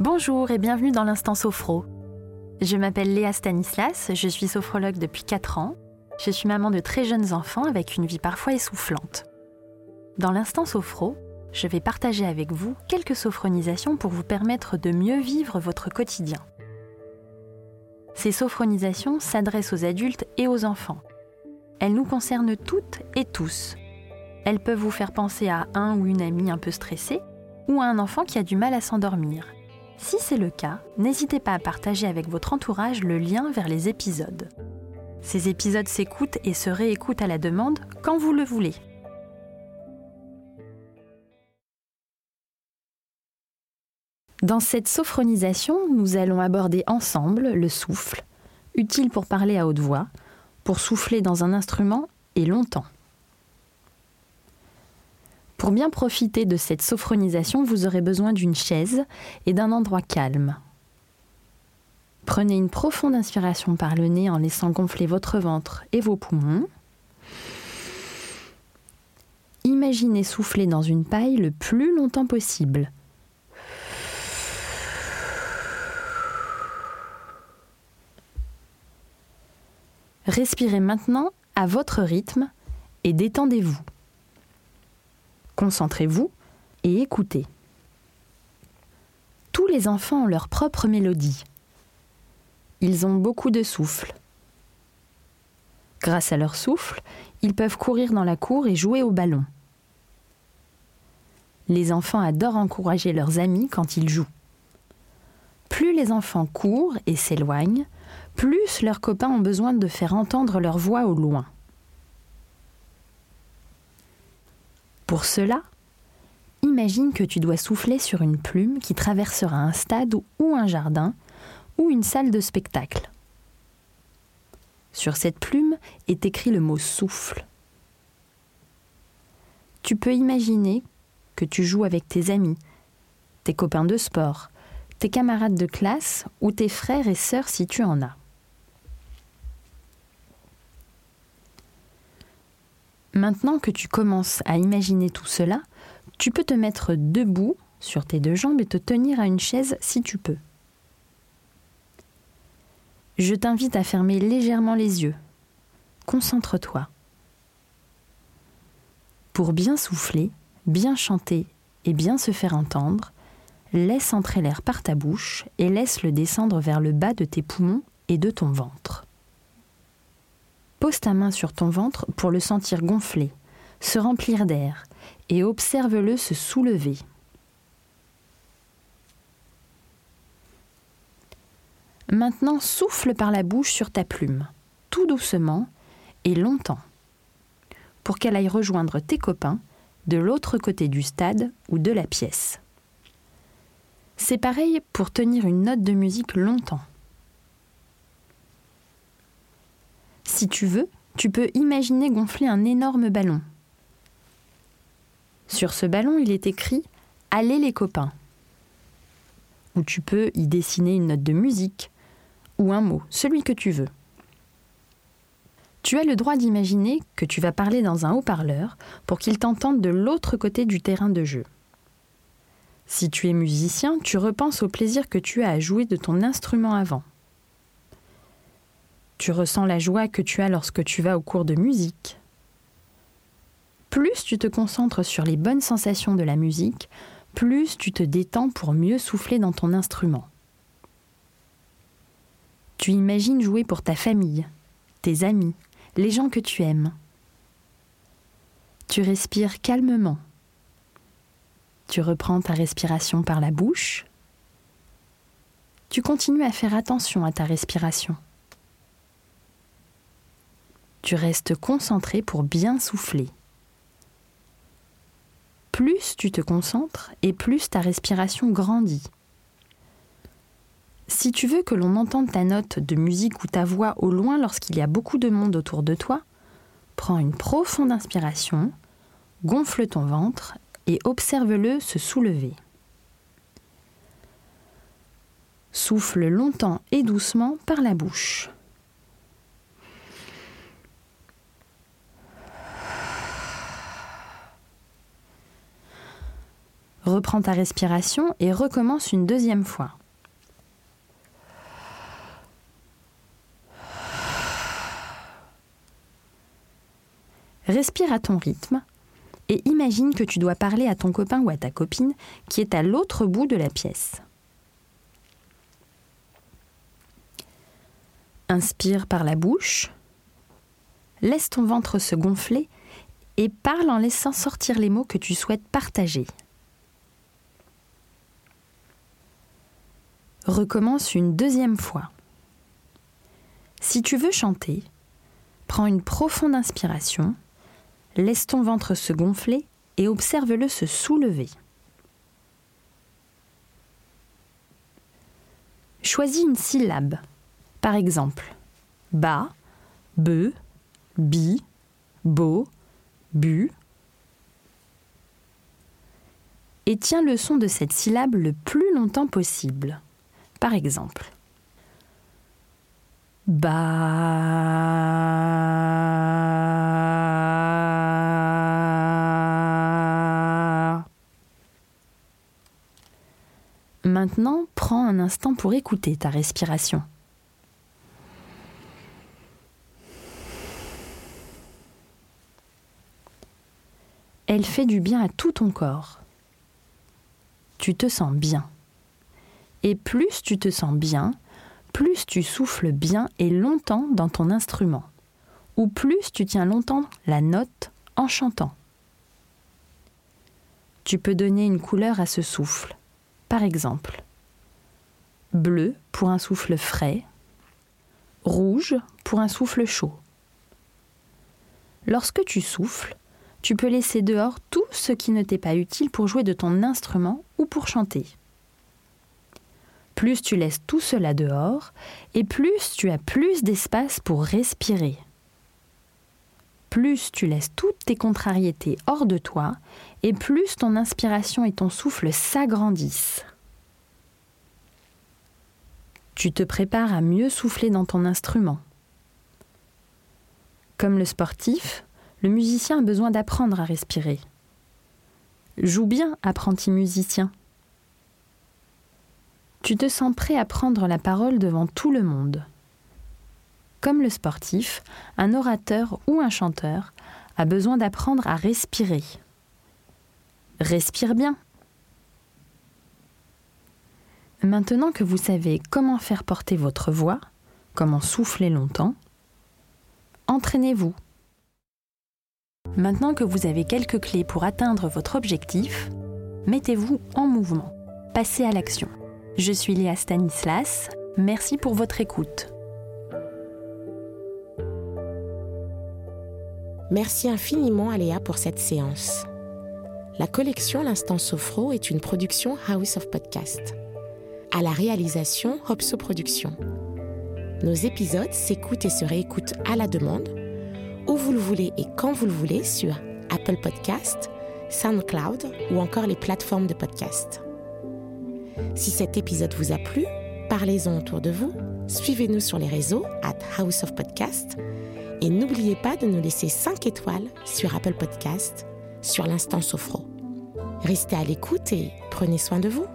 Bonjour et bienvenue dans l'Instant Sophro. Je m'appelle Léa Stanislas, je suis sophrologue depuis 4 ans. Je suis maman de très jeunes enfants avec une vie parfois essoufflante. Dans l'Instant Sophro, je vais partager avec vous quelques sophronisations pour vous permettre de mieux vivre votre quotidien. Ces sophronisations s'adressent aux adultes et aux enfants. Elles nous concernent toutes et tous. Elles peuvent vous faire penser à un ou une amie un peu stressée ou à un enfant qui a du mal à s'endormir si c'est le cas, n'hésitez pas à partager avec votre entourage le lien vers les épisodes. Ces épisodes s'écoutent et se réécoutent à la demande quand vous le voulez. Dans cette sophronisation, nous allons aborder ensemble le souffle, utile pour parler à haute voix, pour souffler dans un instrument et longtemps. Pour bien profiter de cette sophronisation, vous aurez besoin d'une chaise et d'un endroit calme. Prenez une profonde inspiration par le nez en laissant gonfler votre ventre et vos poumons. Imaginez souffler dans une paille le plus longtemps possible. Respirez maintenant à votre rythme et détendez-vous. Concentrez-vous et écoutez. Tous les enfants ont leur propre mélodie. Ils ont beaucoup de souffle. Grâce à leur souffle, ils peuvent courir dans la cour et jouer au ballon. Les enfants adorent encourager leurs amis quand ils jouent. Plus les enfants courent et s'éloignent, plus leurs copains ont besoin de faire entendre leur voix au loin. Pour cela, imagine que tu dois souffler sur une plume qui traversera un stade ou un jardin ou une salle de spectacle. Sur cette plume est écrit le mot souffle. Tu peux imaginer que tu joues avec tes amis, tes copains de sport, tes camarades de classe ou tes frères et sœurs si tu en as. Maintenant que tu commences à imaginer tout cela, tu peux te mettre debout sur tes deux jambes et te tenir à une chaise si tu peux. Je t'invite à fermer légèrement les yeux. Concentre-toi. Pour bien souffler, bien chanter et bien se faire entendre, laisse entrer l'air par ta bouche et laisse-le descendre vers le bas de tes poumons et de ton ventre. Pose ta main sur ton ventre pour le sentir gonfler, se remplir d'air, et observe-le se soulever. Maintenant, souffle par la bouche sur ta plume, tout doucement et longtemps, pour qu'elle aille rejoindre tes copains de l'autre côté du stade ou de la pièce. C'est pareil pour tenir une note de musique longtemps. Si tu veux, tu peux imaginer gonfler un énorme ballon. Sur ce ballon, il est écrit Allez les copains. Ou tu peux y dessiner une note de musique ou un mot, celui que tu veux. Tu as le droit d'imaginer que tu vas parler dans un haut-parleur pour qu'il t'entende de l'autre côté du terrain de jeu. Si tu es musicien, tu repenses au plaisir que tu as à jouer de ton instrument avant. Tu ressens la joie que tu as lorsque tu vas au cours de musique. Plus tu te concentres sur les bonnes sensations de la musique, plus tu te détends pour mieux souffler dans ton instrument. Tu imagines jouer pour ta famille, tes amis, les gens que tu aimes. Tu respires calmement. Tu reprends ta respiration par la bouche. Tu continues à faire attention à ta respiration. Tu restes concentré pour bien souffler. Plus tu te concentres et plus ta respiration grandit. Si tu veux que l'on entende ta note de musique ou ta voix au loin lorsqu'il y a beaucoup de monde autour de toi, prends une profonde inspiration, gonfle ton ventre et observe-le se soulever. Souffle longtemps et doucement par la bouche. Reprends ta respiration et recommence une deuxième fois. Respire à ton rythme et imagine que tu dois parler à ton copain ou à ta copine qui est à l'autre bout de la pièce. Inspire par la bouche, laisse ton ventre se gonfler et parle en laissant sortir les mots que tu souhaites partager. Recommence une deuxième fois. Si tu veux chanter, prends une profonde inspiration, laisse ton ventre se gonfler et observe-le se soulever. Choisis une syllabe. Par exemple, ba, be, bi, bo, bu. Et tiens le son de cette syllabe le plus longtemps possible. Par exemple. Maintenant, prends un instant pour écouter ta respiration. Elle fait du bien à tout ton corps. Tu te sens bien. Et plus tu te sens bien, plus tu souffles bien et longtemps dans ton instrument, ou plus tu tiens longtemps la note en chantant. Tu peux donner une couleur à ce souffle. Par exemple, bleu pour un souffle frais, rouge pour un souffle chaud. Lorsque tu souffles, tu peux laisser dehors tout ce qui ne t'est pas utile pour jouer de ton instrument ou pour chanter. Plus tu laisses tout cela dehors, et plus tu as plus d'espace pour respirer. Plus tu laisses toutes tes contrariétés hors de toi, et plus ton inspiration et ton souffle s'agrandissent. Tu te prépares à mieux souffler dans ton instrument. Comme le sportif, le musicien a besoin d'apprendre à respirer. Joue bien, apprenti musicien. Tu te sens prêt à prendre la parole devant tout le monde. Comme le sportif, un orateur ou un chanteur a besoin d'apprendre à respirer. Respire bien. Maintenant que vous savez comment faire porter votre voix, comment souffler longtemps, entraînez-vous. Maintenant que vous avez quelques clés pour atteindre votre objectif, mettez-vous en mouvement. Passez à l'action. Je suis Léa Stanislas. Merci pour votre écoute. Merci infiniment à Léa pour cette séance. La collection L'Instant Sophro est une production House of Podcast. À la réalisation, Hopso Productions. Nos épisodes s'écoutent et se réécoutent à la demande où vous le voulez et quand vous le voulez sur Apple Podcast, SoundCloud ou encore les plateformes de podcast. Si cet épisode vous a plu, parlez-en autour de vous, suivez-nous sur les réseaux at House of Podcast et n'oubliez pas de nous laisser 5 étoiles sur Apple Podcast sur l'instant Sophro. Restez à l'écoute et prenez soin de vous.